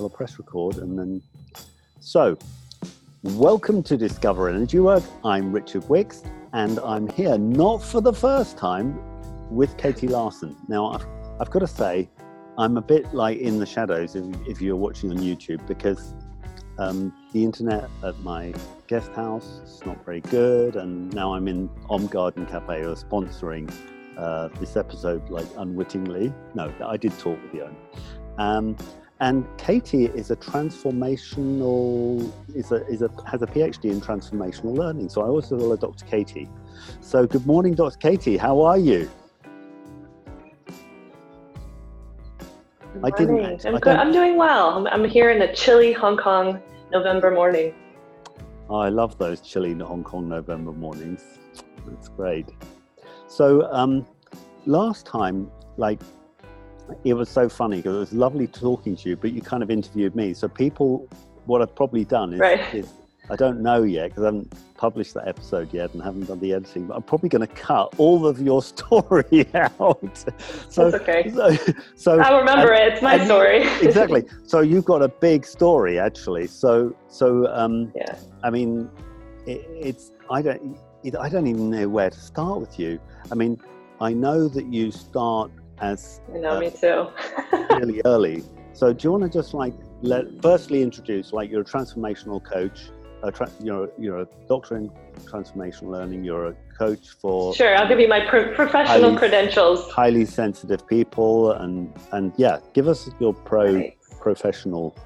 I'll press record and then. So, welcome to Discover Energy Work. I'm Richard Wicks, and I'm here not for the first time with Katie Larson. Now, I've, I've got to say, I'm a bit like in the shadows if, if you're watching on YouTube because um, the internet at my guest house is not very good, and now I'm in Om Garden Cafe, who are sponsoring uh, this episode like unwittingly. No, I did talk with the owner. Um, and Katie is a transformational is a, is a has a PhD in transformational learning. So I also call her Dr. Katie. So good morning, Dr. Katie. How are you? I didn't. I'm, good. I'm doing well. I'm, I'm here in a chilly Hong Kong November morning. Oh, I love those chilly Hong Kong November mornings. That's great. So um, last time, like, it was so funny because it was lovely talking to you, but you kind of interviewed me. So people, what I've probably done is, right. is I don't know yet because I haven't published that episode yet and haven't done the editing. But I'm probably going to cut all of your story out. So, That's okay. So, so I remember and, it. It's my story. exactly. So you've got a big story actually. So so um, yeah. I mean, it, it's I don't I don't even know where to start with you. I mean, I know that you start as I know uh, me too. really early. So do you want to just like let firstly introduce like you're a transformational coach, a tra- you're you're a doctor in transformational learning. You're a coach for sure. I'll give you my pro- professional highly, credentials. Highly sensitive people, and and yeah, give us your pro right. professional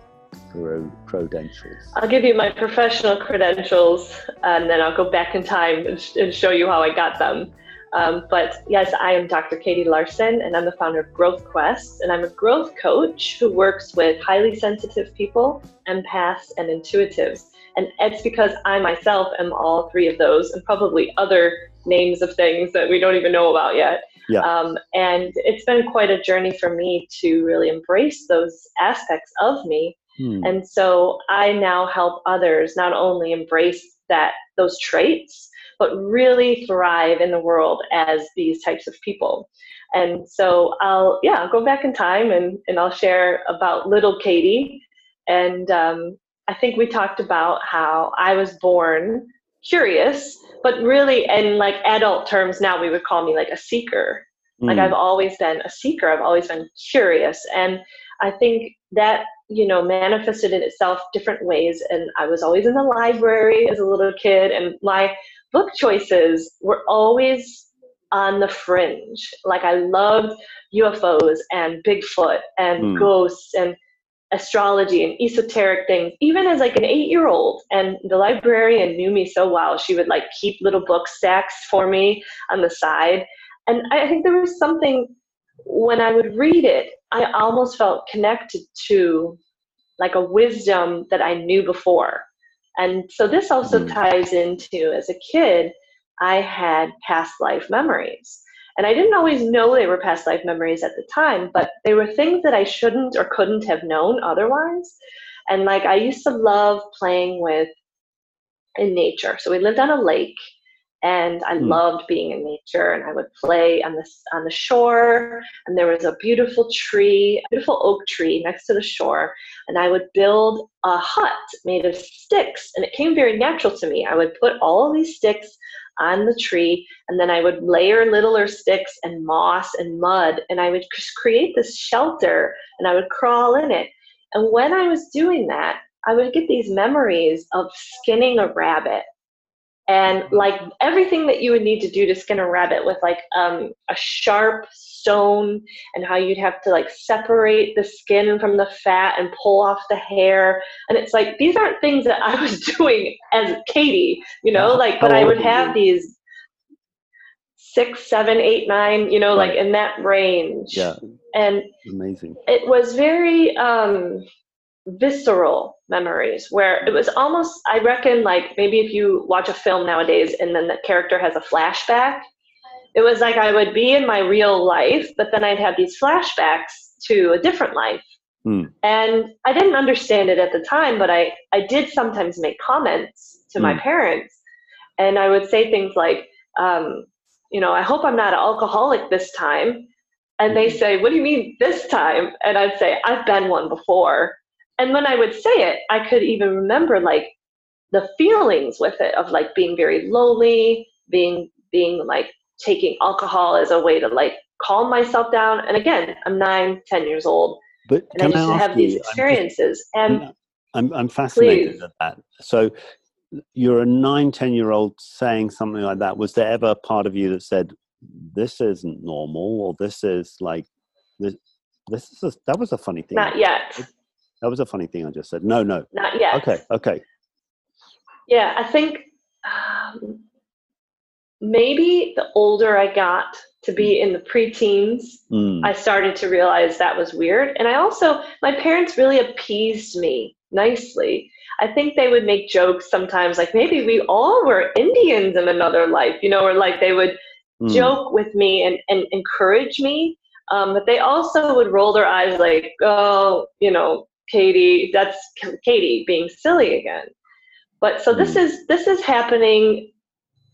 credentials? I'll give you my professional credentials and then I'll go back in time and, sh- and show you how I got them. Um, but yes, I am Dr. Katie Larson and I'm the founder of Growth Quest. And I'm a growth coach who works with highly sensitive people, empaths, and intuitives. And it's because I myself am all three of those and probably other names of things that we don't even know about yet. Yeah. Um, and it's been quite a journey for me to really embrace those aspects of me Hmm. And so I now help others not only embrace that those traits, but really thrive in the world as these types of people. And so I'll yeah I'll go back in time and and I'll share about little Katie. And um, I think we talked about how I was born curious, but really in like adult terms now we would call me like a seeker. Like hmm. I've always been a seeker. I've always been curious, and I think that you know manifested in itself different ways and i was always in the library as a little kid and my book choices were always on the fringe like i loved ufos and bigfoot and mm. ghosts and astrology and esoteric things even as like an eight year old and the librarian knew me so well she would like keep little book stacks for me on the side and i think there was something when I would read it, I almost felt connected to like a wisdom that I knew before. And so this also mm. ties into as a kid, I had past life memories. And I didn't always know they were past life memories at the time, but they were things that I shouldn't or couldn't have known otherwise. And like I used to love playing with in nature. So we lived on a lake and I mm. loved being in nature and I would play on the on the shore and there was a beautiful tree, a beautiful oak tree next to the shore and I would build a hut made of sticks and it came very natural to me. I would put all of these sticks on the tree and then I would layer littler sticks and moss and mud and I would create this shelter and I would crawl in it. And when I was doing that, I would get these memories of skinning a rabbit and like everything that you would need to do to skin a rabbit with like um, a sharp stone and how you'd have to like separate the skin from the fat and pull off the hair. And it's like these aren't things that i was doing as katie you know? Like but i would have these six seven eight nine you know right. like in that range. Yeah. And amazing. it was very um visceral memories where it was almost i reckon like maybe if you watch a film nowadays and then the character has a flashback it was like i would be in my real life but then i'd have these flashbacks to a different life mm. and i didn't understand it at the time but i i did sometimes make comments to mm. my hmm. parents and i would say things like um, you know i hope i'm not an alcoholic this time and they hmm. say what do you mean this time and i'd say i've been one before and when I would say it, I could even remember like the feelings with it of like being very lonely, being being like taking alcohol as a way to like calm myself down. And again, I'm nine, ten years old, but and I just have these experiences. I'm and I'm, I'm fascinated please. at that. So you're a nine, ten year old saying something like that. Was there ever a part of you that said, "This isn't normal," or "This is like this"? This is a, that was a funny thing. Not yet. That was a funny thing I just said. No, no. Not yet. Okay, okay. Yeah, I think um, maybe the older I got to be in the preteens, Mm. I started to realize that was weird. And I also, my parents really appeased me nicely. I think they would make jokes sometimes, like maybe we all were Indians in another life, you know, or like they would Mm. joke with me and, and encourage me. Um, but they also would roll their eyes like, oh, you know, Katie, that's Katie being silly again. But so this Mm. is this is happening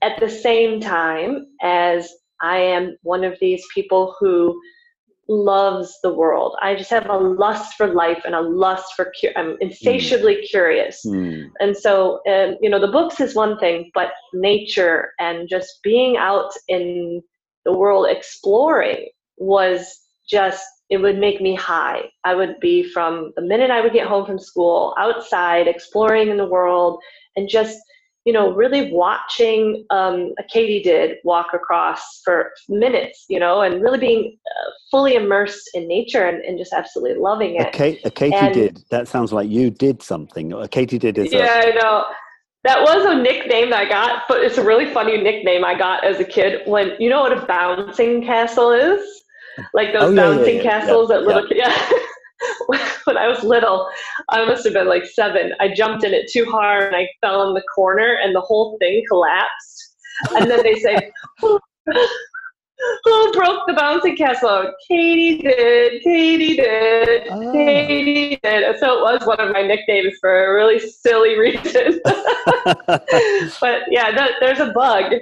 at the same time as I am one of these people who loves the world. I just have a lust for life and a lust for cu- I'm insatiably curious. Mm. And so, um, you know, the books is one thing, but nature and just being out in the world exploring was just, it would make me high. I would be from the minute I would get home from school, outside, exploring in the world, and just, you know, really watching um, a Katie did walk across for minutes, you know, and really being uh, fully immersed in nature and, and just absolutely loving A, it. Kate, a Katie And- did. That sounds like you did something. A Katie did is Yeah, I know. That was a nickname that I got, but it's a really funny nickname I got as a kid. When you know what a bouncing castle is, like those Oh, yeah, yeah, bouncing yeah, castles yeah, that little. Yeah. when I was little, I must have been like seven. I jumped in it too hard and I fell in the corner, and the whole thing collapsed. And then they say, "Who, who broke the bouncing castle?" Oh, Katie did. Katie did. Oh. Katie did. And so it was one of my nicknames for a really silly reason. but yeah, that, there's a bug.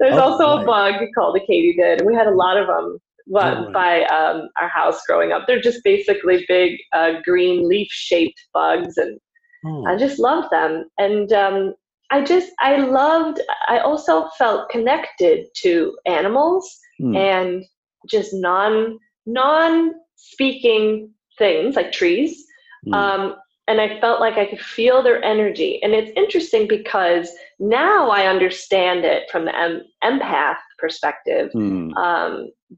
There's Oh, also right. a bug called a katydid, and we had a lot of them but Oh, by um, our house growing up. They're just basically big uh, green leaf-shaped bugs, and Oh. I just loved them. And um, I just I loved. I also felt connected to animals Hmm. and just non non speaking things like trees. Hmm. Um, and I felt like I could feel their energy. And it's interesting because now I understand it from the em- empath perspective. Hmm. Um,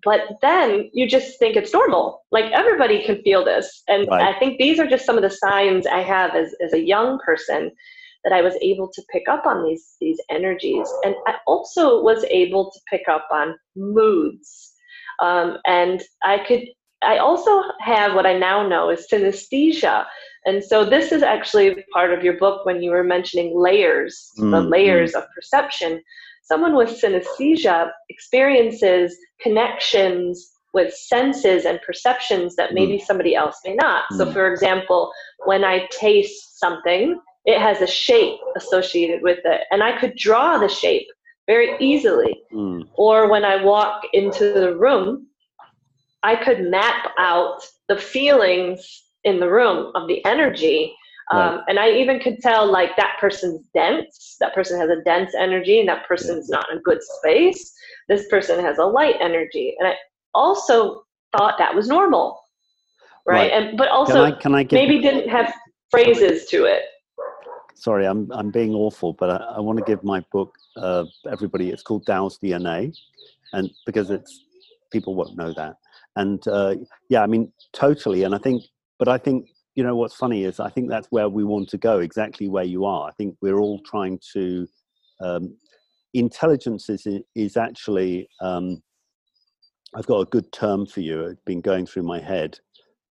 but then you just think it's normal. Like everybody can feel this. And Right. I think these are just some of the signs I have as, as a young person that I was able to pick up on these these energies. And I also was able to pick up on moods. Um, and I could I also have what I now know is synesthesia. And so this is actually part of your book when you were mentioning layers, the Mm, layers of perception. Someone with synesthesia experiences connections with senses and perceptions that maybe somebody else may not. So Mm. for example, when I taste something, it has a shape associated with it, and I could draw the shape very easily Hmm. or when I walk into the room, I could map out the feelings in the room of the energy. Um, and I even could tell like that person's dense, that person has a dense energy, and that person's not in a good space. This person has a light energy. And I also thought that was normal. Right. Right. And but Can also I? Can I give? maybe didn't have phrases to it. Sorry, I'm I'm being awful, but I, I want to give my book uh, everybody. It's called Dow's DNA, and because it's people won't know that. And uh, yeah, I mean totally. And I think, but I think you know what's funny is I think that's where we want to go. Exactly where you are. I think we're all trying to. Um, intelligence is is actually. Um, I've got a good term for you. It's been going through my head,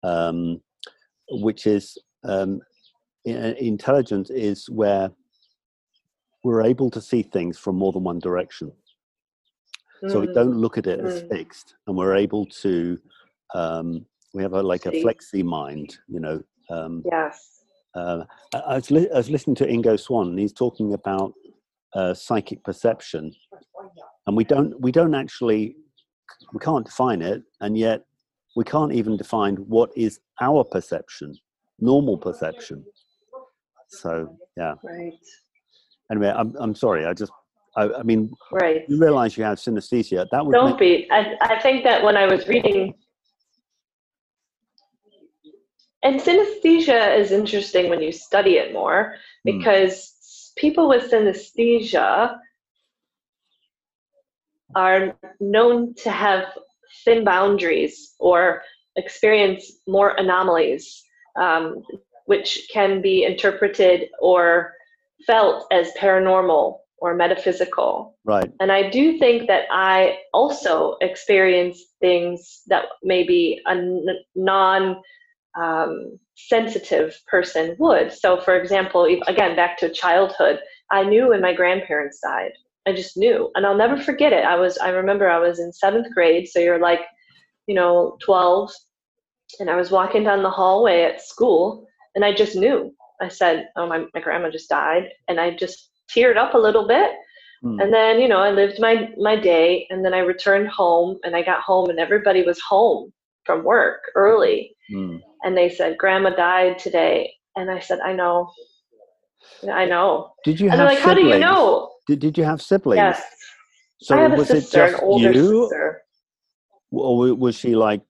um, which is um, intelligence is where we're able to see things from more than one direction. So we Mm, don't look at it as Mm. fixed, and we're able to. Um, we have a like a flexi mind, you know. Um, Yes. uh, I, was li- I was listening to Ingo Swann, and he's talking about uh, psychic perception, and we don't we don't actually we can't define it, and yet we can't even define what is our perception. normal perception. So yeah. Right. Anyway, I'm I'm sorry. I just I, I mean, right. You realize you have synesthesia. That would don't make- be. I I think that when I was reading. And synesthesia is interesting when you study it more hmm. because mm. people with synesthesia are known to have thin boundaries or experience more anomalies, um, which can be interpreted or felt as paranormal or metaphysical. Right. And I do think that I also experience things that maybe a non um, sensitive person would. So, for example, again, back to childhood, I knew when my grandparents died. I just knew, and I'll never forget it. I was, I remember, I was in seventh grade, so you're like, you know, twelve, and I was walking down the hallway at school, and I just knew. I said, "Oh, my my grandma just died," and I just teared up a little bit. Mm. And then, you know, I lived my my day, and then I returned home, and I got home, and everybody was home from work early, mm. And they said, "Grandma died today," and I said, "I know." I know. Did you and have like, siblings? How do you know? Did, did you have siblings? Yes. So I have was sister, it just you? sister. Or was she like,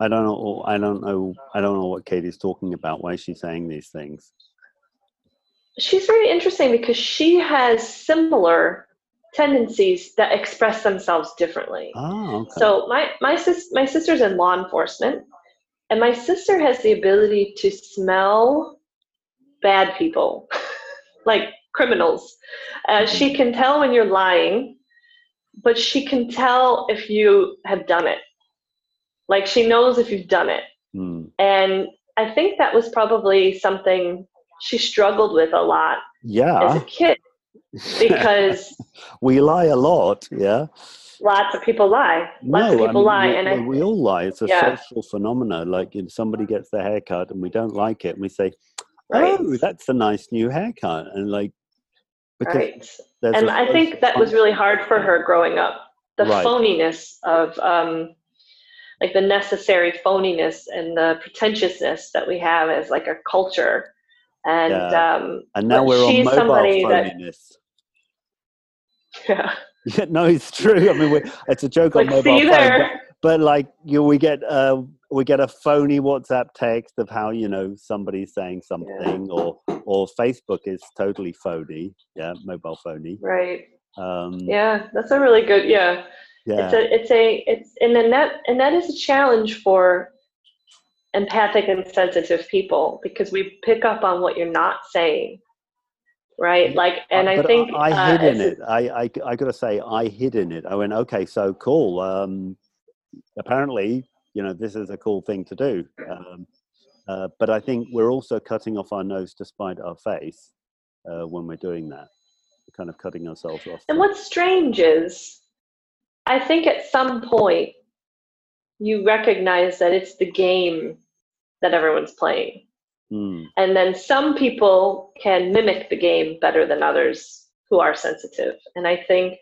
I don't know, I don't know, I don't know what Katie's talking about. Why is she saying these things? She's very interesting because she has similar tendencies that express themselves differently. Oh, okay. So my my sis my sister's in law enforcement, and my sister has the ability to smell bad people, like criminals. Uh, she can tell when you're lying, but she can tell if you have done it. Like she knows if you've done it. Mm. And I think that was probably something she struggled with a lot yeah. as a kid because we lie a lot, yeah. Lots of people lie. Lots no, of people I mean, lie, we, and we all lie. It's a yeah. social phenomenon. Like if somebody gets their haircut and we don't like it, and we say, right. "Oh, that's a nice new haircut," and like right. And I think that was really hard for her growing up. The right. phoniness of um, like the necessary phoniness and the pretentiousness that we have as like a culture. And yeah. um, and now we're on mobile phoniness. That, yeah. Yeah. No, it's true. I mean, it's a joke like, on mobile phone, but, but, like you, we get uh, we get a phony WhatsApp text of how you know somebody's saying something, yeah. or or Facebook is totally phony. Yeah, mobile phony. Right. Um, yeah, that's a really good. Yeah. Yeah. It's a it's a it's and then that and that is a challenge for empathic and sensitive people because we pick up on what you're not saying right? Like and i think i, I hid uh, in it. I, I i gotta say i hid in it. I went okay so cool um apparently you know this is a cool thing to do. Um, uh, but i think we're also cutting off our nose to spite our face uh, when we're doing that. We're kind of cutting ourselves off and what's strange is i think at some point you recognize that it's the game that everyone's playing mm. and then some people can mimic the game better than others who are sensitive. And i think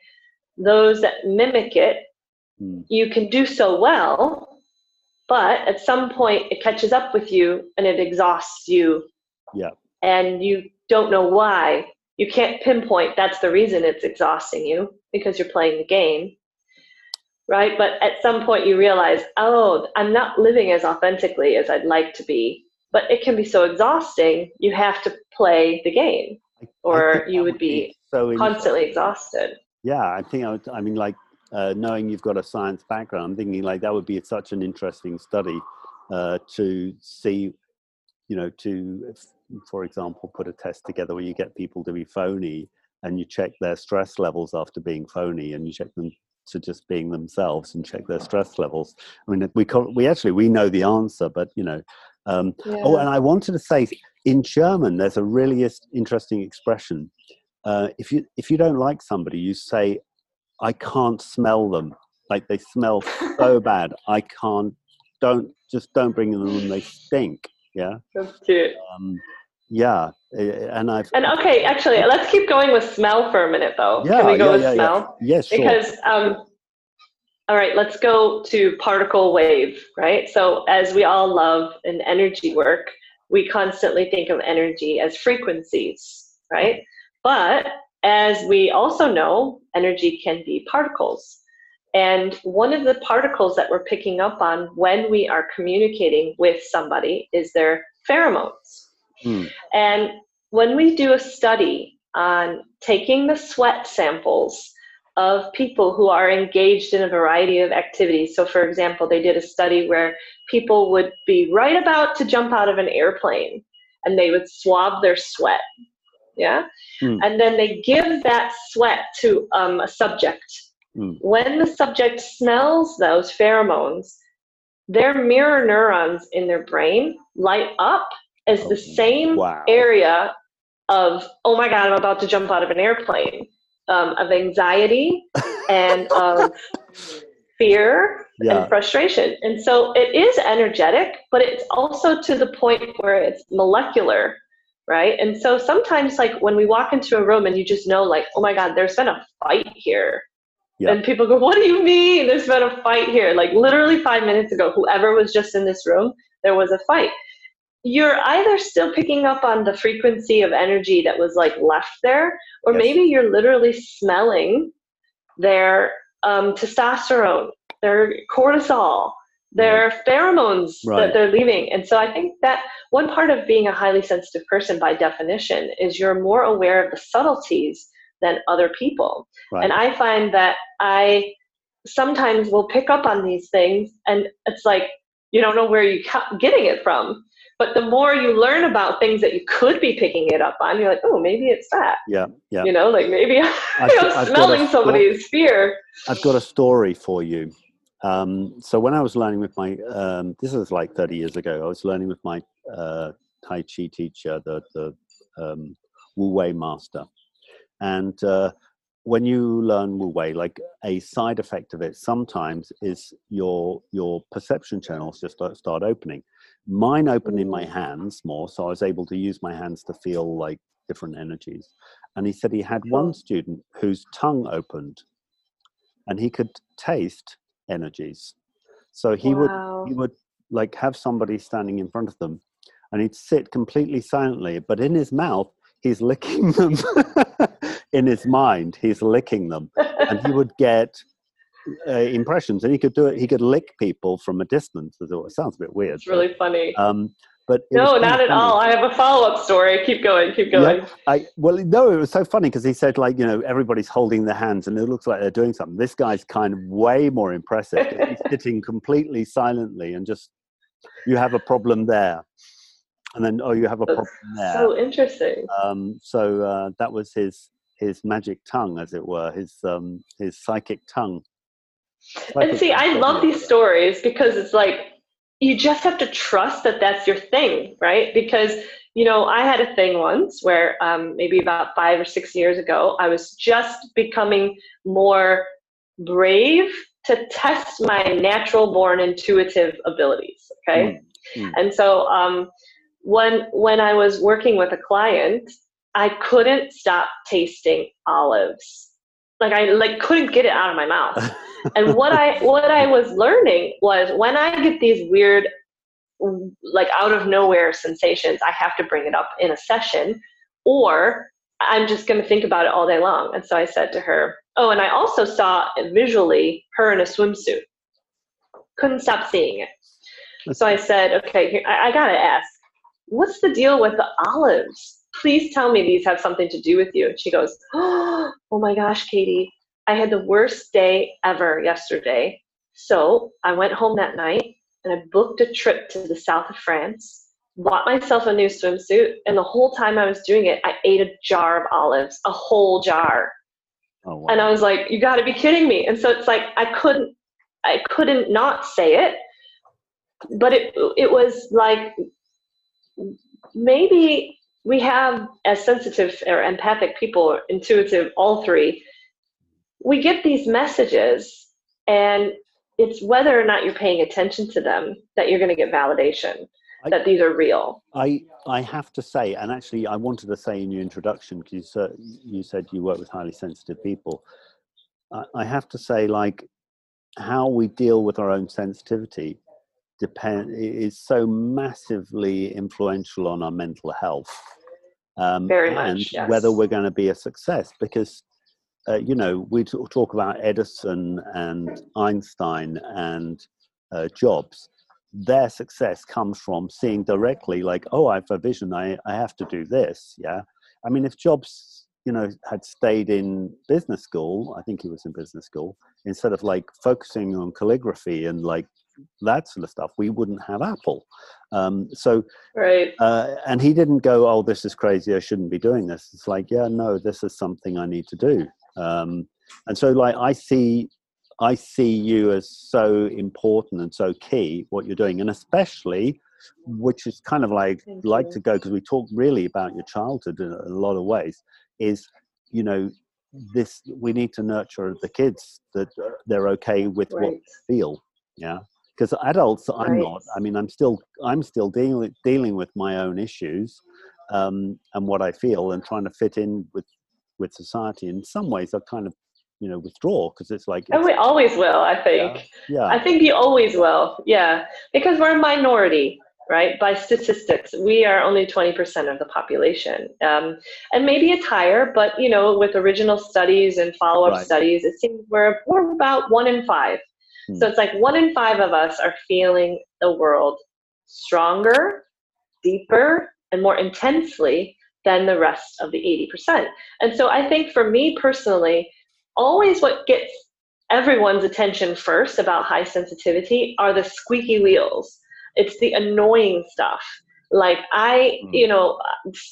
those that mimic it mm. you can do so well but at some point it catches up with you and it exhausts you. Yeah. And you don't know why. You can't pinpoint that's the reason it's exhausting you because you're playing the game right? But at some point you realize oh i'm not living as authentically as i'd like to be but it can be so exhausting you have to play the game or you would be so constantly exhausted yeah i think i, would, I mean like uh, knowing you've got a science background, I'm thinking like that would be such an interesting study uh, to see, you know, to, for example, put a test together where you get people to be phony and you check their stress levels after being phony and you check them to just being themselves and check their stress levels. I mean, we call, we actually we know the answer, but you know. Um, oh, yeah. Oh, and I wanted to say in German, there's a really interesting expression. Uh, if you if you don't like somebody, you say I can't smell them. Like they smell so bad. I can't. Don't just don't bring them in. They stink. Yeah. That's cute. Um, yeah, and I've and okay. Actually, let's keep going with smell for a minute, though. Yeah, Can we go yeah, with yeah, smell? Yeah. Yes, sure. Because um, all right, let's go to particle wave. Right. So as we all love in energy work, we constantly think of energy as frequencies, right? But as we also know, energy can be particles. And one of the particles that we're picking up on when we are communicating with somebody is their pheromones. Hmm. And when we do a study on taking the sweat samples of people who are engaged in a variety of activities. So, for example, they did a study where people would be right about to jump out of an airplane and they would swab their sweat. Yeah. Mm. And then they give that sweat to um, a subject. Mm. When the subject smells those pheromones, their mirror neurons in their brain light up as oh, the same wow. area of, oh my God, I'm about to jump out of an airplane um, of anxiety and of fear yeah. and frustration. And so it is energetic, but it's also to the point where it's molecular, right? And so sometimes, like when we walk into a room and you just know, like, oh my God, there's been a fight here. Yeah. And people go, what do you mean? There's been a fight here. Like literally five minutes ago, whoever was just in this room, there was a fight you're either still picking up on the frequency of energy that was like left there, or yes. maybe you're literally smelling their um, testosterone, their cortisol, their right. pheromones right. that they're leaving. And so I think that one part of being a highly sensitive person, by definition, is you're more aware of the subtleties than other people. Right. And I find that I sometimes will pick up on these things, and it's like you don't know where you're getting it from. But the more you learn about things that you could be picking it up on, you're like, oh, maybe it's that. Yeah, yeah. You know, like maybe I'm smelling somebody's fear. I've got a story for you. Um, so when I was learning with my, um, this was like 30 years ago, I was learning with my uh, Tai Chi teacher, the, the um, Wu Wei master. And uh, when you learn Wu Wei, like a side effect of it sometimes is your your perception channels just start opening. Mine opened in my hands more, so I was able to use my hands to feel like different energies. And he said he had one student whose tongue opened and he could taste energies. So he wow. would he would like have somebody standing in front of them and he'd sit completely silently, but in his mouth he's licking them. in his mind, he's licking them. and he would get uh, impressions, and he could do it. He could lick people from a distance. It sounds a bit weird. It's really funny. Um, but no, not at funny. all. I have a follow up story. Keep going. Keep going. Yeah, I, well, no, it was so funny because he said like you know everybody's holding their hands and it looks like they're doing something. This guy's kind of way more impressive. he's sitting completely silently and just you have a problem there, and then oh you have a problem there. So interesting. Um, so uh, that was his his magic tongue, as it were, his um, his psychic tongue and see, I love these stories because it's like you just have to trust that that's your thing, right? Because you know, I had a thing once where um, maybe about five or six years ago, I was just becoming more brave to test my natural born intuitive abilities. Okay. Mm-hmm. And so um, when when I was working with a client, I couldn't stop tasting olives. Like I like couldn't get it out of my mouth. and what I what I was learning was when I get these weird like out of nowhere sensations, I have to bring it up in a session or I'm just going to think about it all day long. And so I said to her, "Oh, and I also saw visually her in a swimsuit. Couldn't stop seeing it." So I said, "Okay, here, I, I got to ask, what's the deal with the olives? Please tell me these have something to do with you." And she goes, "Oh my gosh, Katie, I had the worst day ever yesterday. So I went home that night and I booked a trip to the south of France, bought myself a new swimsuit, and the whole time I was doing it, I ate a jar of olives, a whole jar. Oh, wow. And I was like, you got to be kidding me. And so it's like I couldn't I couldn't not say it. But it it was like maybe we have as sensitive or empathic people, intuitive, all three, we get these messages and it's whether or not you're paying attention to them that you're going to get validation I, that these are real. I I have to say, and actually, I wanted to say in your introduction because you, you said you work with highly sensitive people. I, I have to say, like how we deal with our own sensitivity depend is so massively influential on our mental health um, Very and yes. whether we're going to be a success because uh, you know we talk about edison and einstein and uh, jobs their success comes from seeing directly like oh i have a vision i, I have to do this yeah i mean if jobs you know had stayed in business school i think he was in business school instead of like focusing on calligraphy and like that sort of stuff, we wouldn't have Apple. Um, so, right. Uh, and he didn't go, "Oh, this is crazy. I shouldn't be doing this." It's like, yeah, no, this is something I need to do. Um, and so, like, I see, I see you as so important and so key what you're doing, and especially, which is kind of like Thank like you. to go because we talk really about your childhood in a lot of ways. Is you know this we need to nurture the kids that they're okay with right. what they feel yeah because adults i'm right. not. I mean i'm still i'm still dealing dealing with my own issues um, and what i feel and trying to fit in with with society. In some ways i kind of you know withdraw because it's like and we always will i think. yeah, yeah i think you always will yeah. Because we're a minority right by statistics. We are only 20% of the population um, and maybe it's higher but you know with original studies and follow-up right. studies it seems we're, we're about one in five Hmm. So it's like one in five of us are feeling the world stronger, deeper, and more intensely than the rest of the 80%. And so I think for me personally, always what gets everyone's attention first about high sensitivity are the squeaky wheels. It's the annoying stuff. Like I, hmm. you know,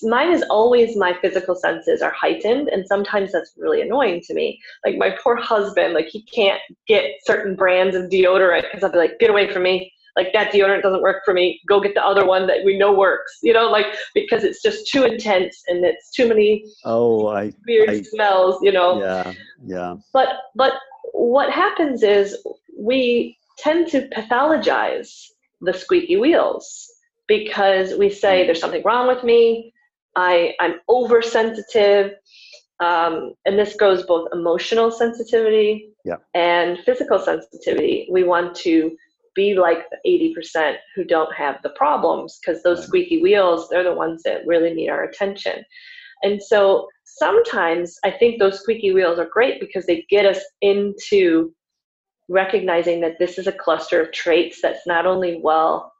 mine is always my physical senses are heightened, and sometimes that's really annoying to me. Like my poor husband, like he can't get certain brands of deodorant because I'll be like, get away from me. Like that deodorant doesn't work for me. Go get the other one that we know works. You know, like because it's just too intense and it's too many oh I, weird I, smells. You know. Yeah, yeah. But but what happens is we tend to pathologize the squeaky wheels because we say there's something wrong with me, I, I'm oversensitive. Um, and this goes both emotional sensitivity yeah. and physical sensitivity. We want to be like the 80% who don't have the problems because those squeaky wheels, they're the ones that really need our attention. And so sometimes I think those squeaky wheels are great because they get us into recognizing that this is a cluster of traits that's not only well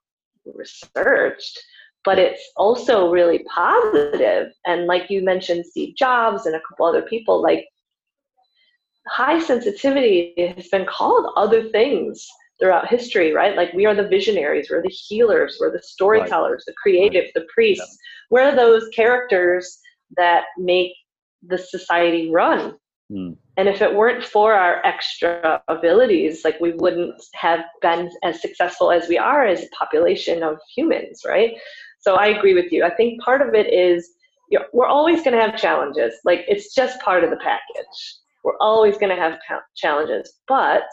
researched, but it's also really positive. And like you mentioned, Steve Jobs and a couple other people, like high sensitivity has been called other things throughout history, right? Like we are the visionaries, we're the healers, we're the storytellers, the creative, the priests. Yeah. We're those characters that make the society run. Mm. And if it weren't for our extra abilities, like we wouldn't have been as successful as we are as a population of humans, right? So I agree with you. I think part of it is you know, we're always going to have challenges. Like it's just part of the package. We're always going to have challenges, but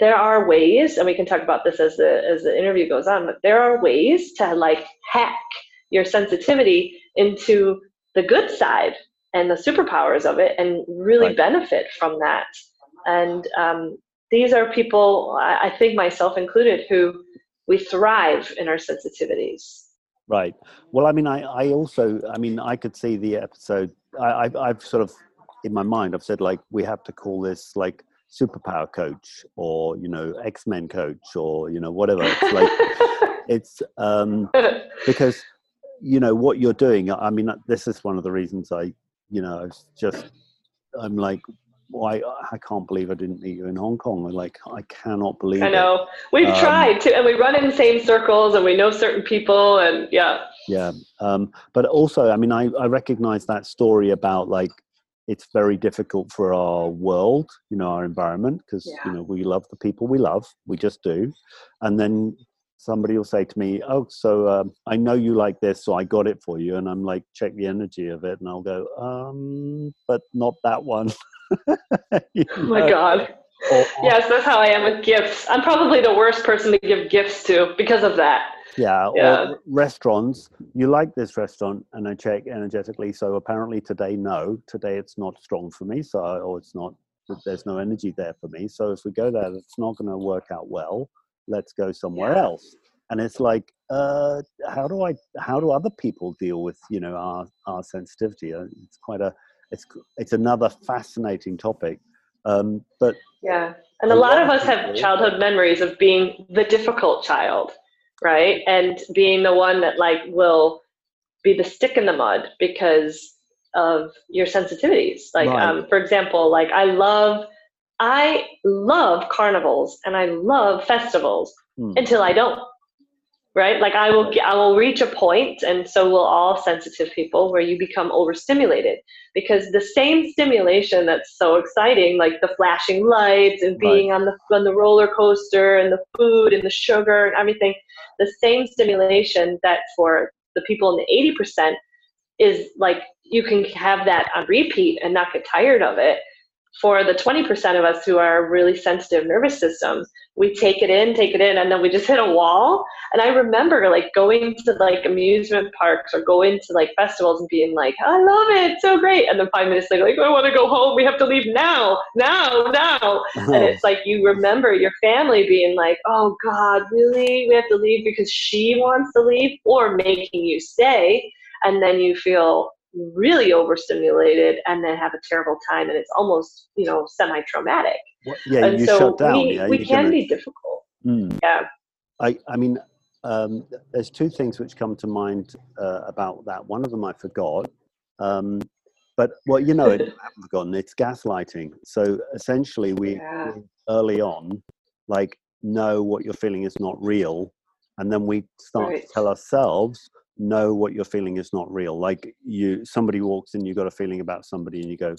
there are ways, and we can talk about this as the as the interview goes on. But there are ways to like hack your sensitivity into the good side and the superpowers of it and really right. benefit from that. And um, these are people, I think myself included, who we thrive in our sensitivities. Right. Well, I mean, I, I also, I mean, I could see the episode. I, I've, I've sort of, in my mind, I've said like we have to call this like superpower coach or you know X Men coach or you know whatever. It's like it's um, because you know what you're doing. I mean, this is one of the reasons I you know, it's just, I'm like, why I can't believe I didn't meet you in Hong Kong. Like I cannot believe. I know it. we've um, tried to, and we run in the same circles, and we know certain people, and yeah. Yeah, um, but also, I mean, I I recognize that story about like it's very difficult for our world, you know, our environment, because yeah. you know we love the people we love, we just do, and then somebody will say to me, "Oh, so um, I know you like this, so I got it for you," and I'm like, "Check the energy of it," and I'll go, "Um, but not that one." oh my god! Or, yes, that's how I am with gifts. I'm probably the worst person to give gifts to because of that. Yeah, yeah. Or restaurants. You like this restaurant, and I check energetically. So apparently today, no. Today it's not strong for me. So or it's not. There's no energy there for me. So if we go there, it's not going to work out well let's go somewhere yeah. else. And it's like uh, how do i how do other people deal with you know our our sensitivity? Uh, it's quite a it's it's another fascinating topic. Um, but yeah. And a, lot, of us have childhood memories of being the difficult child right? And being the one that like will be the stick in the mud because of your sensitivities. Like right. um, for example like i love i love carnivals and i love festivals hmm. until i don't right like i will i will reach a point and so will all sensitive people where you become overstimulated because the same stimulation that's so exciting like the flashing lights and being right. on the on the roller coaster and the food and the sugar and everything the same stimulation that for the people in the 80% is like you can have that on repeat and not get tired of it for the 20% of us who are really sensitive nervous systems, we take it in, take it in, and then we just hit a wall. And I remember like going to like amusement parks or going to like festivals and being like, I love it, so great. And then five minutes later, like, I want to go home. We have to leave now, now, now. and it's like you remember your family being like, oh God, really? We have to leave because she wants to leave, or making you stay. And then you feel really overstimulated and then have a terrible time and it's almost you know semi-traumatic well, yeah and you so shut down we, yeah, we can gonna... be difficult mm. yeah i i mean um, there's two things which come to mind uh, about that one of them i forgot um, but well you know it, i haven't forgotten it's gaslighting so essentially we, yeah. early on like know what you're feeling is not real and then we start right. to tell ourselves know what you're feeling is not real. Like you somebody walks in you got a feeling about somebody and you go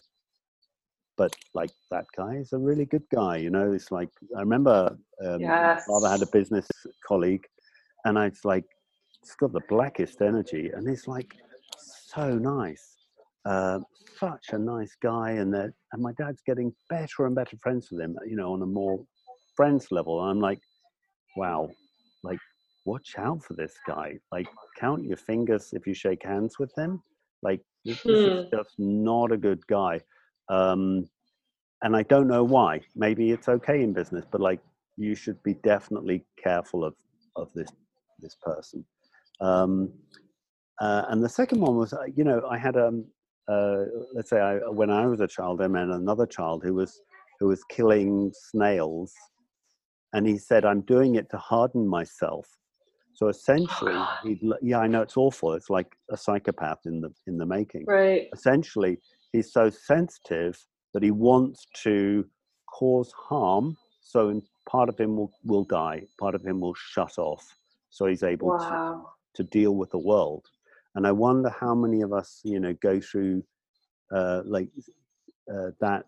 but like that guy is a really good guy you know? It's like i remember um, yes. father had a business colleague and i was like it's got the blackest energy and it's like so nice. Uh, such a nice guy and that and my dad's getting better and better friends with him you know on a more friends level and i'm like wow. Like watch out for this guy. Like, count your fingers if you shake hands with him. Like, this, hmm. this is hmm. just not a good guy. Um, and I don't know why. Maybe it's okay in business, but like, you should be definitely careful of of this this person. Um, uh, and the second one was, uh, you know, I had um, uh, let's say I, when I was a child, I met another child who was who was killing snails, and he said, "I'm doing it to harden myself." So essentially, oh, yeah, I know it's awful. It's like a psychopath in the in the making. Right. Essentially, he's so sensitive that he wants to cause harm. So in, part of him will, will die. Part of him will shut off. So he's able wow. to to deal with the world. And I wonder how many of us, you know, go through uh, like uh, that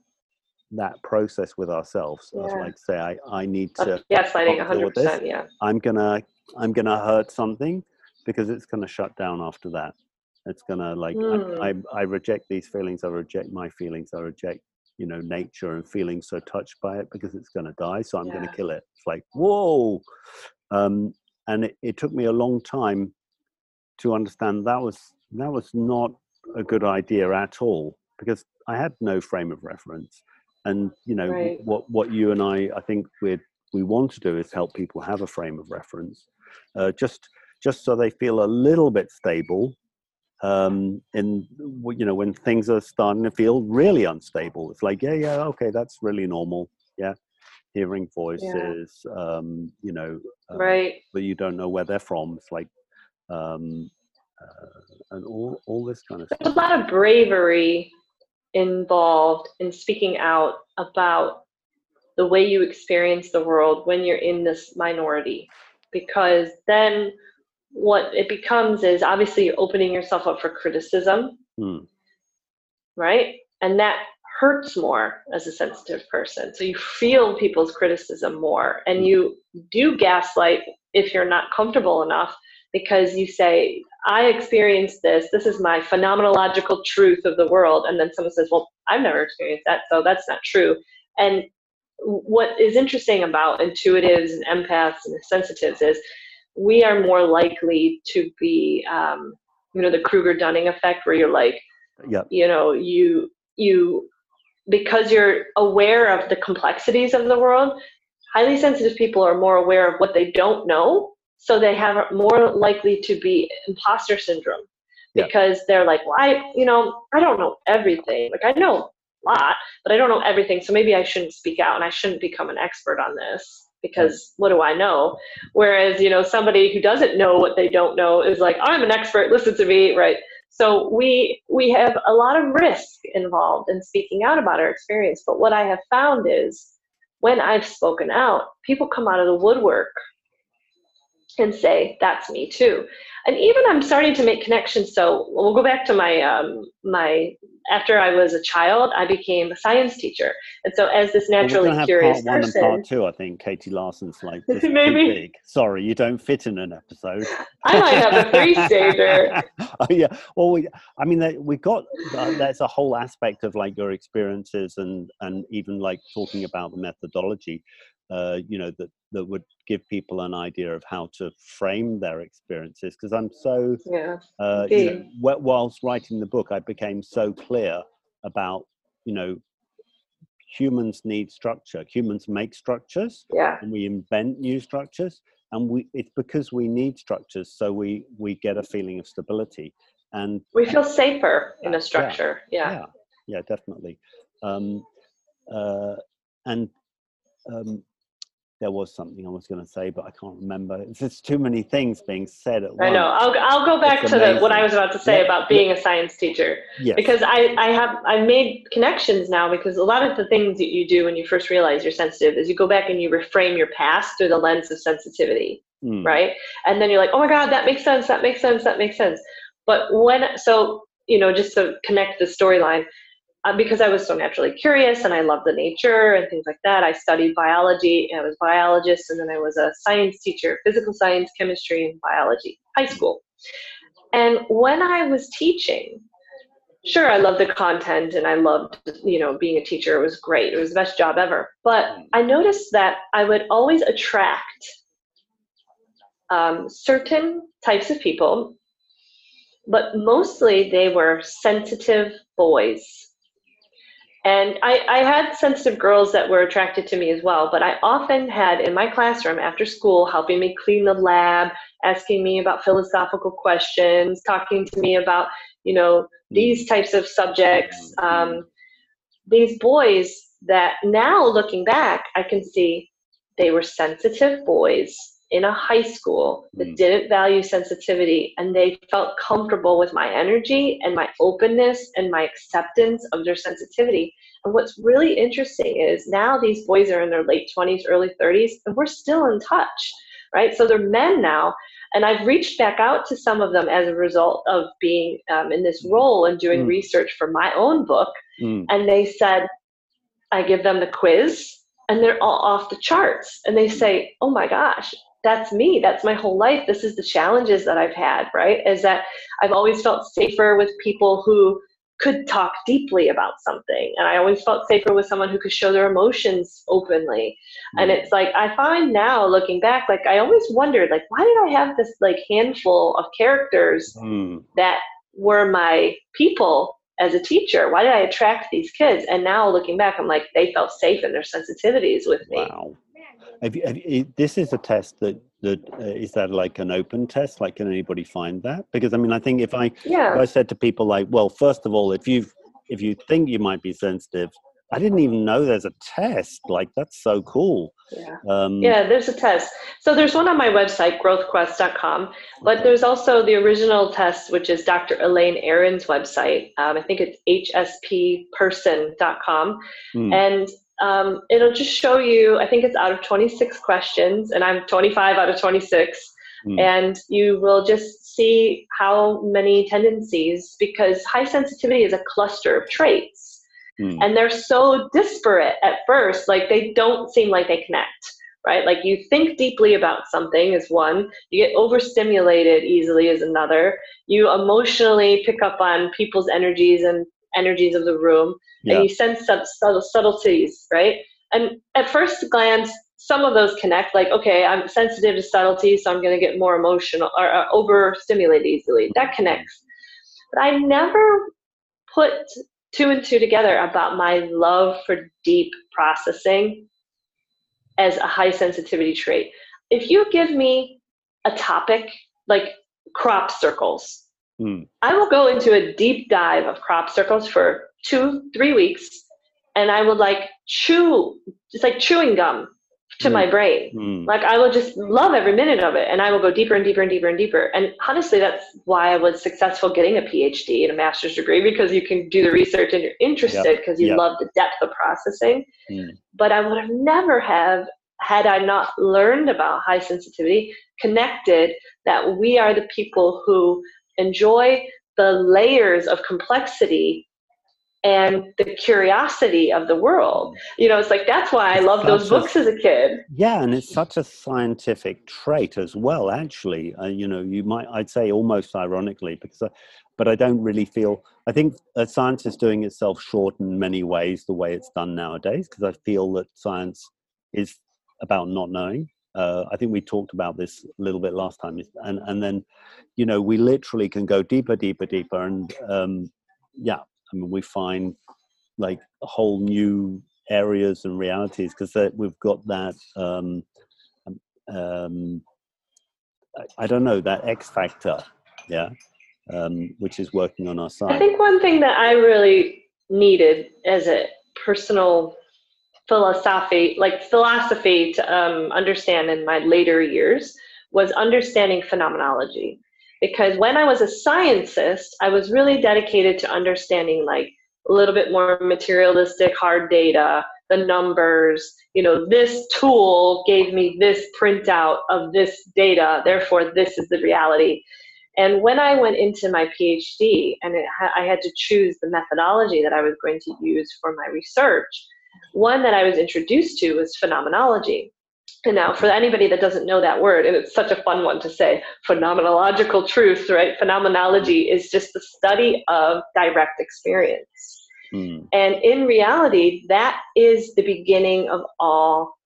that process with ourselves. Yeah. Like say, I I need to. Gaslighting, hundred percent. Yeah. I'm gonna I'm going to hurt something because it's going to shut down after that. It's going to like, mm. I, I, I reject these feelings. I reject my feelings. I reject, you know, nature and feeling so touched by it because it's going to die. So I'm yeah. going to kill it. It's like, whoa. Um, and it, it took me a long time to understand that was, that was not a good idea at all because I had no frame of reference. And, you know, right. what, what you and I, I think we're, we want to do is help people have a frame of reference uh, just just so they feel a little bit stable um, in you know when things are starting to feel really unstable. It's like yeah yeah okay that's really normal yeah hearing voices yeah. um, you know uh, right but you don't know where they're from. It's like um, uh, and all all this kind of There's stuff. a lot of bravery involved in speaking out about the way you experience the world when you're in this minority because then what it becomes is obviously you're opening yourself up for criticism, mm. right? And that hurts more as a sensitive person. So you feel people's criticism more and you do gaslight if you're not comfortable enough because you say, I experienced this. This is my phenomenological truth of the world. And then someone says, Well, I've never experienced that, so that's not true. And what is interesting about intuitives and empaths and sensitives is we are more likely to be um, you know the kruger dunning effect where you're like yep. you know you you because you're aware of the complexities of the world highly sensitive people are more aware of what they don't know, so they have more likely to be imposter syndrome because they're like, well, I, you know, I don't know everything. Like I know a lot, but I don't know everything. So maybe I shouldn't speak out and I shouldn't become an expert on this because mm. what do I know? Whereas, you know, somebody who doesn't know what they don't know is like, I'm an expert, listen to me, right? So we we have a lot of risk involved in speaking out about our experience. But what I have found is when I've spoken out, people come out of the woodwork and say, "That's me too." And even I'm starting to make connections. So we'll go back to my um, my after I was a child, I became a science teacher, and so as this naturally well, curious part person, one and part two, I think Katie Larson's like maybe big. Sorry, you don't fit in an episode. I might have a three stager. oh, yeah, well, we, I mean, we've got uh, there's a whole aspect of like your experiences and and even like talking about the methodology uh, you know that that would give people an idea of how to frame their experiences because i'm so yeah uh, you know, whilst writing the book i became so clear about you know humans need structure. Humans make structures yeah. and we invent new structures and we it's because we need structures so we we get a feeling of stability and we feel safer in a structure yeah yeah, yeah, yeah definitely. Um, uh, and um, there was something I was going to say, but I can't remember. It's just too many things being said at once. I know. I'll, I'll go back it's to the, what I was about to say about being a science teacher. Yes. Because I, I have I made connections now because a lot of the things that you do when you first realize you're sensitive is you go back and you reframe your past through the lens of sensitivity, mm. right? And then you're like, oh my God, that makes sense. That makes sense. That makes sense. But when so you know just to connect the storyline uh, because I was so naturally curious and I loved the nature and things like that, I studied biology. I was a biologist, and then I was a science teacher, physical science, chemistry, and biology, high school. And when I was teaching, sure, I loved the content and I loved, you know, being a teacher. It was great. It was the best job ever. But I noticed that I would always attract um, certain types of people, but mostly they were sensitive boys and I, I, had sensitive girls that were attracted to me as well, but I often had in my classroom after school helping me clean the lab, asking me about philosophical questions, talking to me about, you know, these types of subjects. Um, these boys that now looking back, I can see they were sensitive boys in a high school that mm. didn't value sensitivity and they felt comfortable with my energy and my openness and my acceptance of their sensitivity. And what's really interesting is now these boys are in their late 20s, early 30s, and we're still in touch, right? So they're men now. And I've reached back out to some of them as a result of being um, in this role and doing mm. research for my own book. Mm. And they said, I give them the quiz and they're all off the charts and they say oh my gosh that's me. That's my whole life. This is the challenges that i've had right? Is that i've always felt safer with people who could talk deeply about something. And i always felt safer with someone who could show their emotions openly. Mm. and it's like i find now looking back like i always wondered like why did i have this like handful of characters mm. that were my people as a teacher? Why did i attract these kids? And now looking back i'm like they felt safe in their sensitivities with me. Wow have you, have you, this is a test that that uh, is that like an open test? Like, can anybody find that? Because I mean, I think if I yeah. if I said to people like, well, first of all, if you if you think you might be sensitive, I didn't even know there's a test. Like, that's so cool. Yeah. Um, yeah, there's a test. So there's one on my website, growthquest.com, but there's also the original test, which is Dr. Elaine Aron's website. Um, I think it's hspperson.com. Mm. And um, it'll just show you, I think it's out of 26 questions, and I'm 25 out of 26. Mm. And you will just see how many tendencies, because high sensitivity is a cluster of traits. Mm. And they're so disparate at first, like they don't seem like they connect, right? Like you think deeply about something is one, you get overstimulated easily is another, you emotionally pick up on people's energies and energies of the room yeah. and you sense some subtle subtleties right and at first glance some of those connect like okay i'm sensitive to subtlety so i'm going to get more emotional or uh, overstimulated easily that connects but i never put two and two together about my love for deep processing as a high sensitivity trait. If you give me a topic like crop circles, mm. I will go into a deep dive of crop circles for two, three weeks, and I would like chew, it's like chewing gum to mm. my brain. Mm. Like I will just love every minute of it and I will go deeper and deeper and deeper and deeper. And honestly, that's why I was successful getting a PhD and a master's degree because you can do the research and you're interested because yep. you yep. love the depth of processing. Mm. But I would have never have had I not learned about high sensitivity, connected that we are the people who enjoy the layers of complexity and the curiosity of the world. You know, it's like that's why I love those books a, as a kid. Yeah, and it's such a scientific trait as well. Actually, uh, you know, you might I'd say almost ironically because, I, but I don't really feel. I think science is doing itself short in many ways the way it's done nowadays because I feel that science is about not knowing. Uh, I think we talked about this a little bit last time, and and then, you know, we literally can go deeper, deeper, deeper, and um, yeah, I mean, we find like whole new areas and realities because we've got that. Um, um, um, I, I, don't know that X factor, yeah, um, which is working on our side. I think one thing that I really needed as a personal philosophy, like philosophy, to um, understand in my later years was understanding phenomenology because when I was a scientist, I was really dedicated to understanding like a little bit more materialistic hard data, the numbers, you know, this tool gave me this printout of this data, therefore this is the reality. And when I went into my PhD and I had to choose the methodology that I was going to use for my research, one that I was introduced to was phenomenology. And now, for anybody that doesn't know that word, and it's such a fun one to say, phenomenological truth, right? Phenomenology is just the study of direct experience. Mm. And in reality, that is the beginning of all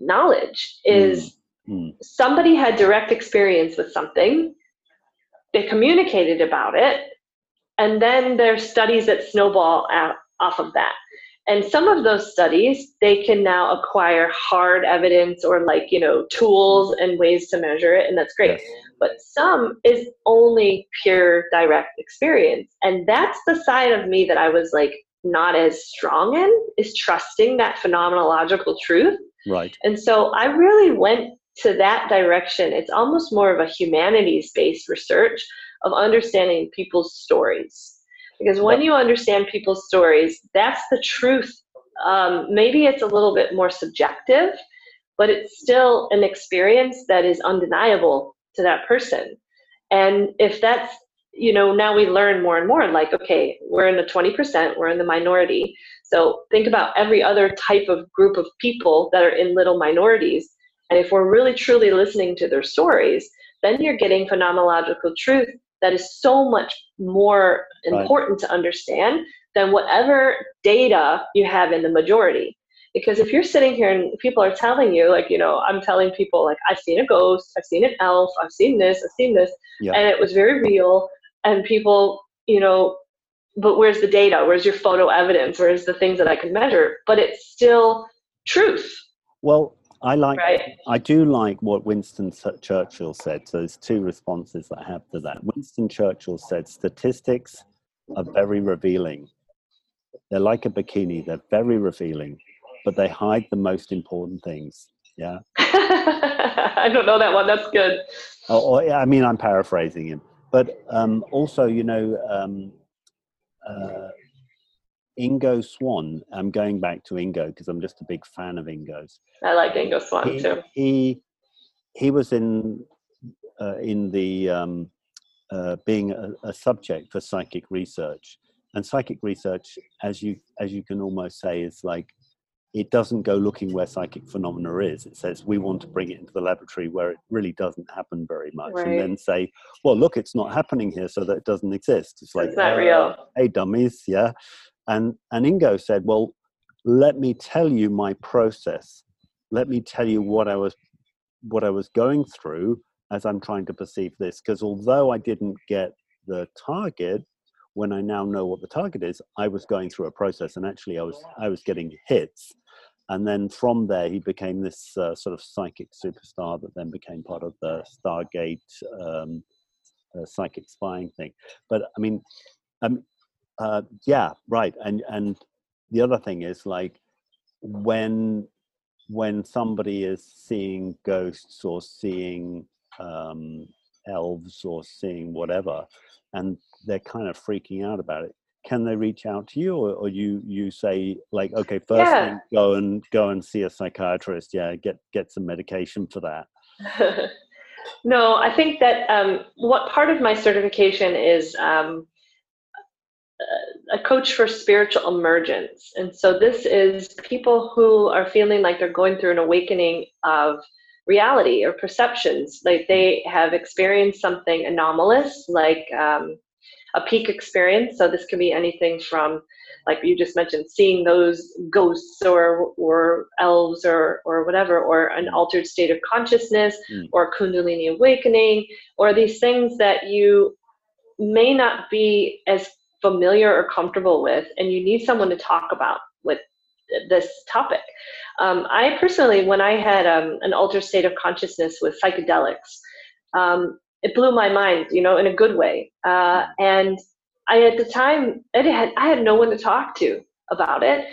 knowledge is mm. somebody had direct experience with something, they communicated about it, and then there's studies that snowball out off of that and some of those studies they can now acquire hard evidence or like you know tools and ways to measure it and that's great. Yes. but some is only pure direct experience. And that's the side of me that i was like not as strong in is trusting that phenomenological truth. Right. And so i really went to that direction. It's almost more of a humanities based research of understanding people's stories because when you understand people's stories that's the truth. Um, maybe it's a little bit more subjective but it's still an experience that is undeniable to that person. And if that's you know now we learn more and more like okay we're in the 20% we're in the minority. So think about every other type of group of people that are in little minorities. And if we're really truly listening to their stories then you're getting phenomenological truth that is so much more important right. to understand than whatever data you have in the majority. Because if you're sitting here and people are telling you, like, you know, I'm telling people, like, I've seen a ghost, I've seen an elf, I've seen this, I've seen this, yeah. and it was very real, and people, you know, but where's the data? Where's your photo evidence? Where's the things that I can measure? But it's still truth. Well, I like. Right. I do like what Winston Churchill said. So there's two responses that I have to that. Winston Churchill said, "Statistics are very revealing. They're like a bikini. They're very revealing, but they hide the most important things." Yeah. I don't know that one. That's good. Oh, oh I mean, I'm paraphrasing him, but um, also, you know. Um, uh, Ingo Swann. I'm going back to Ingo because I'm just a big fan of Ingo's. I like Ingo Swann he, too. He he was in uh, in the um, uh, being a, a, subject for psychic research, and psychic research, as you as you can almost say, is like it doesn't go looking where psychic phenomena is. It says we want to bring it into the laboratory where it really doesn't happen very much, right. and then say, well, look, it's not happening here, so that it doesn't exist. It's like, it's not uh, real. Hey, dummies, yeah. And, and Ingo said, Well, let me tell you my process. Let me tell you what I was what I was going through as I'm trying to perceive this. Because although I didn't get the target, when I now know what the target is, I was going through a process and actually I was I was getting hits. and then from there he became this uh, sort of psychic superstar that then became part of the Stargate um, uh, psychic spying thing. But I mean, um, uh, yeah, right. And and the other thing is like when when somebody is seeing ghosts or seeing um, elves or seeing whatever, and they're kind of freaking out about it can they reach out to you or, or you you say like okay first yeah. thing, go and go and see a psychiatrist yeah get get some medication for that no i think that um, what part of my certification is um, a coach for spiritual emergence and so this is people who are feeling like they're going through an awakening of reality or perceptions like they have experienced something anomalous like um, a peak experience. So this can be anything from, like you just mentioned, seeing those ghosts or or elves or or whatever, or an altered state of consciousness, mm. or Kundalini awakening, or these things that you may not be as familiar or comfortable with, and you need someone to talk about with this topic. Um, I personally, when I had um, an altered state of consciousness with psychedelics, um, it blew my mind, you know, in a good way. Uh, and I, at the time, it had, I had no one to talk to about it.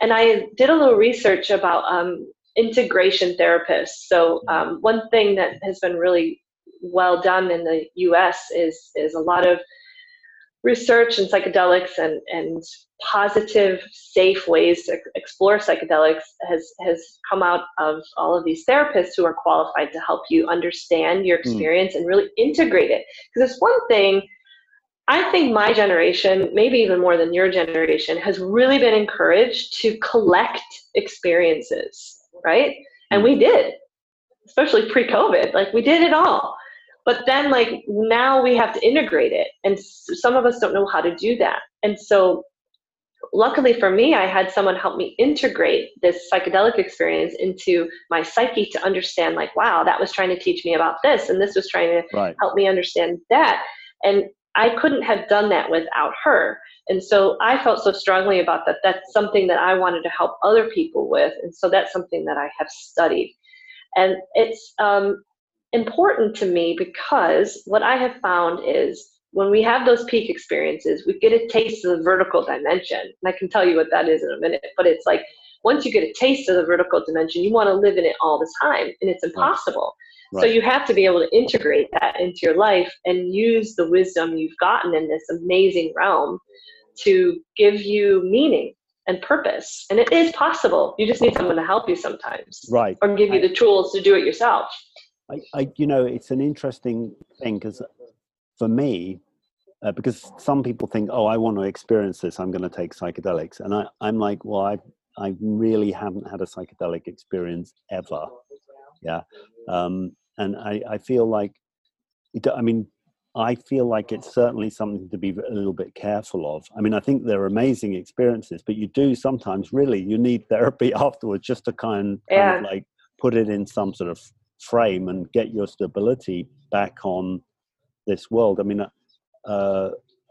And I did a little research about um, integration therapists. So um, one thing that has been really well done in the U.S. is is a lot of research in psychedelics and, and positive, safe ways to explore psychedelics has, has come out of all of these therapists who are qualified to help you understand your hmm. experience mm. and really integrate it. Because it's one thing, I think my generation, maybe even more than your generation, has really been encouraged to collect experiences, right? And hmm. we did, especially pre COVID, like we did it all but then like now we have to integrate it and some of us don't know how to do that. And so luckily for me i had someone help me integrate this psychedelic experience into my psyche to understand like wow that was trying to teach me about this and this was trying to right. help me understand that. And i couldn't have done that without her. And so i felt so strongly about that that's something that i wanted to help other people with and so that's something that i have studied. And it's um, important to me because what I have found is when we have those peak experiences, we get a taste of the vertical dimension. And I can tell you what that is in a minute, but it's like once you get a taste of the vertical dimension, you want to live in it all the time, and it's impossible. Right. So you have to be able to integrate that into your life and use the wisdom you've gotten in this amazing realm to give you meaning and purpose. And it is possible. You just need someone to help you sometimes. Right. Or give you the tools to do it yourself. I, I you know, it's an interesting thing because for me, uh, because some people think, oh, I want to experience this, I'm going to take psychedelics, and I, I'm like, well, I, I really haven't had a psychedelic experience ever, yeah, um, and I, I feel like, it, I mean, I feel like it's certainly something to be a little bit careful of. I mean, I think they're amazing experiences, but you do sometimes really you need therapy afterwards just to kind, kind yeah. of like put it in some sort of frame and get your stability back on this world. I mean, uh,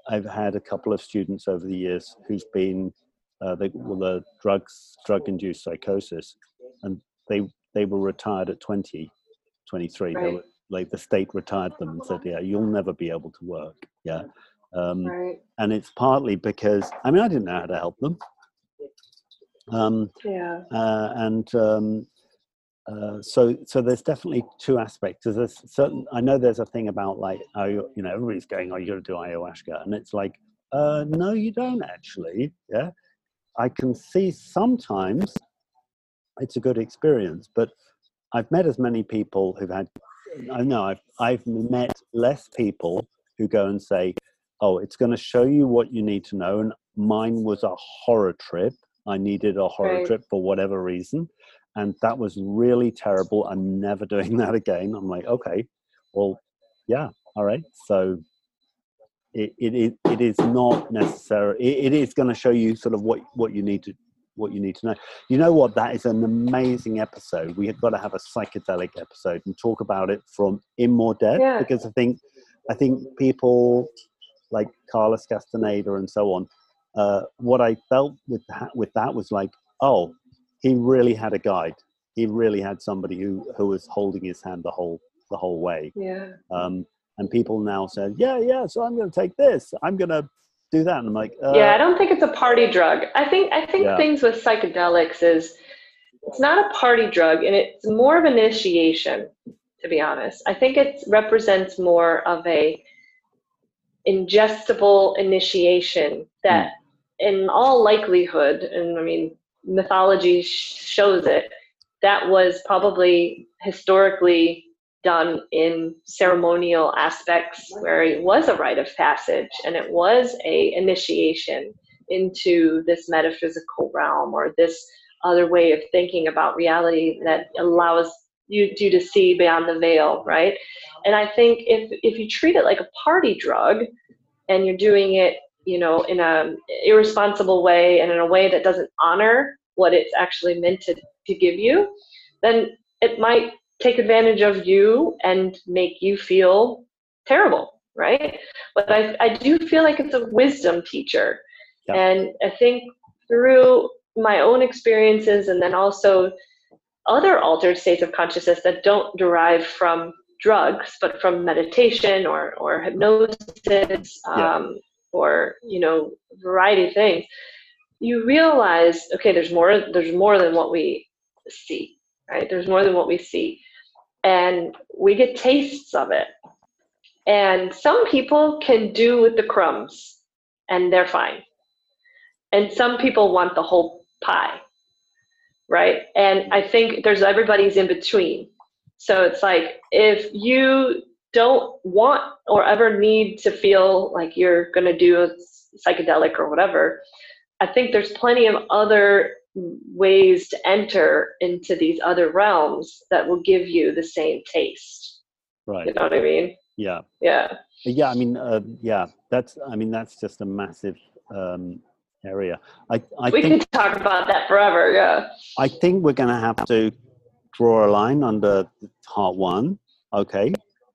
I've had a couple of students over the years who's been uh, they well, the drugs drug-induced psychosis, and they they were retired at 20, 23. Right. Were, like the state retired them and said, "Yeah, you'll never be able to work." Yeah, um, right. and it's partly because I mean I didn't know how to help them. Um, yeah, uh, and um, uh, so so there's definitely two aspects. There's certain I know there's a thing about like oh you know everybody's going oh you got to do ayahuasca and it's like uh, no you don't actually yeah I can see sometimes it's a good experience but I've met as many people who've had I know I've I've met less people who go and say oh it's going to show you what you need to know and mine was a horror trip I needed a horror right. trip for whatever reason and that was really terrible. I'm never doing that again. I'm like, okay, well, yeah, all right. So it it, it is not necessary. It, it is going to show you sort of what what you need to what you need to know. You know what? That is an amazing episode. We have got to have a psychedelic episode and talk about it from in more depth yeah. because I think I think people like Carlos Castaneda and so on. Uh, what I felt with that, with that was like, oh, he really had a guide. He really had somebody who who was holding his hand the whole the whole way. Yeah. Um, and people now said, yeah, yeah. So I'm going to take this. I'm going to do that. And I'm like, uh, yeah, I don't think it's a party drug. I think I think yeah. things with psychedelics is it's not a party drug, and it's more of initiation. To be honest, I think it represents more of a ingestible initiation that, mm. in all likelihood, and I mean, mythology shows it, that was probably historically done in ceremonial aspects where it was a rite of passage and it was a initiation into this metaphysical realm or this other way of thinking about reality that allows you, you to see beyond the veil right? And i think if if you treat it like a party drug and you're doing it you know in a irresponsible way and in a way that doesn't honor what it's actually meant to, to give you then it might take advantage of you and make you feel terrible, right? But I, I do feel like it's a wisdom teacher. Yeah. And I think through my own experiences and then also other altered states of consciousness that don't derive from drugs, but from meditation or, or hypnosis yeah. Um, or, you know, variety of things, you realize, okay, there's more, there's more than what we see, right? There's more than what we see and we get tastes of it. And some people can do with the crumbs and they're fine. And some people want the whole pie, right? And I think there's everybody's in between. So it's like if you don't want or ever need to feel like you're going to do a psychedelic or whatever, I think there's plenty of other ways to enter into these other realms that will give you the same taste. Right. You know what I mean? Yeah. Yeah. Yeah. I mean, uh, yeah. That's. I mean, that's just a massive um, area. I. I we think, can talk about that forever. Yeah. I think we're going to have to draw a line under part one. Okay.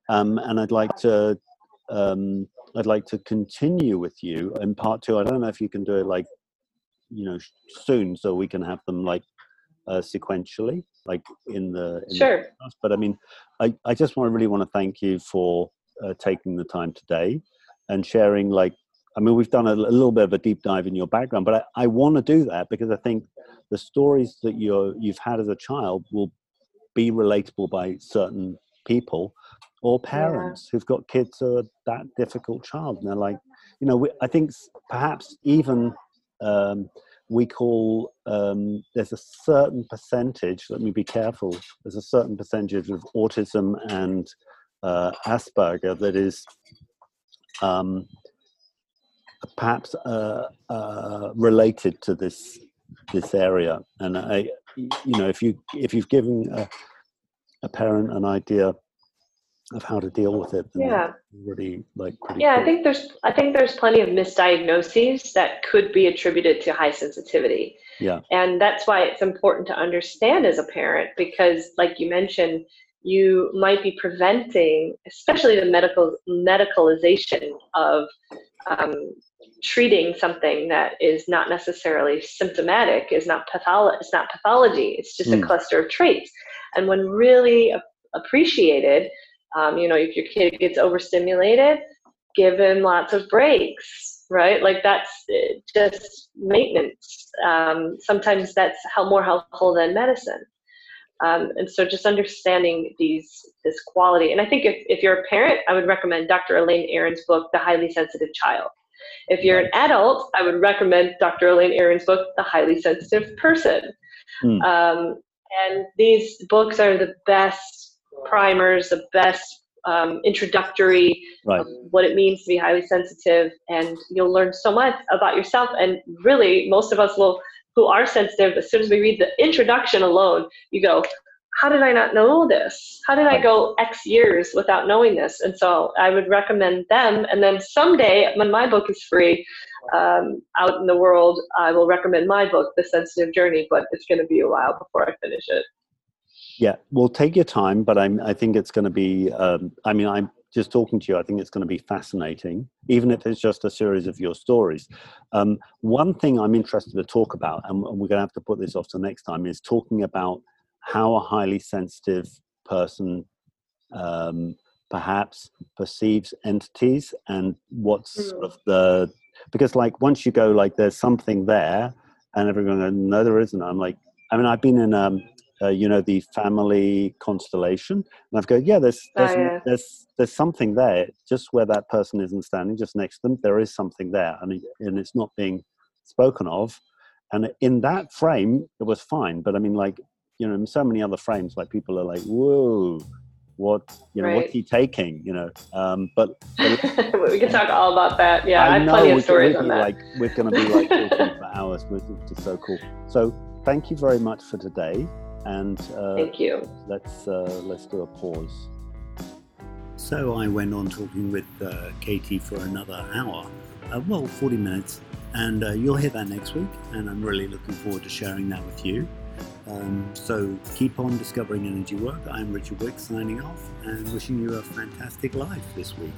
Um, and I'd like to. Um, I'd like to continue with you in part two. I don't know if you can do it like you know soon so we can have them like uh, sequentially like in the in sure the but i mean i i just want to really want to thank you for uh, taking the time today and sharing like i mean we've done a, a little bit of a deep dive in your background but i, I want to do that because i think the stories that you're you've had as a child will be relatable by certain people or parents yeah. who've got kids who are that difficult child and they're like you know we, i think perhaps even um, we call um, there's a certain percentage let me be careful there's a certain percentage of autism and uh, asperger that is um, perhaps uh, uh, related to this this area and i you know if you if you've given a, a parent an idea of how to deal with it yeah really like yeah cool. i think there's i think there's plenty of misdiagnoses that could be attributed to high sensitivity yeah and that's why it's important to understand as a parent because like you mentioned you might be preventing especially the medical medicalization of um, treating something that is not necessarily symptomatic is not patholo- it's not pathology it's just mm. a cluster of traits and when really appreciated um, you know, if your kid gets overstimulated, give him lots of breaks, right? Like that's uh, just maintenance. Um, sometimes that's how more helpful than medicine. Um, and so just understanding these this quality. And I think if, if you're a parent, I would recommend Dr. Elaine Aron's book, The Highly Sensitive Child. If you're an adult, I would recommend Dr. Elaine Aron's book, The Highly Sensitive Person. Mm. Um, and these books are the best primers, the best um, introductory right. of what it means to be highly sensitive, and you'll learn so much about yourself. And really, most of us will, who are sensitive, as soon as we read the introduction alone, you go, "How did I not know this? How did I go X years without knowing this?" And so, I would recommend them. And then someday, when my book is free, um, out in the world, I will recommend my book, The Sensitive Journey, but it's going to be a while before I finish it. Yeah, well, take your time, but I'm, I think it's going to be. Um, I mean, I'm just talking to you, I think it's going to be fascinating, even if it's just a series of your stories. Um, one thing I'm interested to talk about, and we're going to have to put this off to next time, is talking about how a highly sensitive person um, perhaps perceives entities and what's sort of the because like once you go like there's something there and everyone goes, no there isn't i'm like i mean i've been in um uh, you know the family constellation. And i've go yeah there's there's, oh, yeah. there's there's something there. Just where that person isn't standing just next to them there is something there. And, it, and it's not being spoken of. And in that frame it was fine. But i mean like you know in so many other frames like people are like whoa what you know right. what's he taking? You know um but, but we can talk all about that. Yeah i, I have plenty of stories on that. like we're going to be like talking for hours which is so cool. So thank you very much for today and uh, thank you let's uh, let's do a pause so i went on talking with uh, katie for another hour uh, well 40 minutes and uh, you'll hear that next week and i'm really looking forward to sharing that with you um, so keep on discovering energy work. I'm Richard Wick signing off and wishing you a fantastic life this week.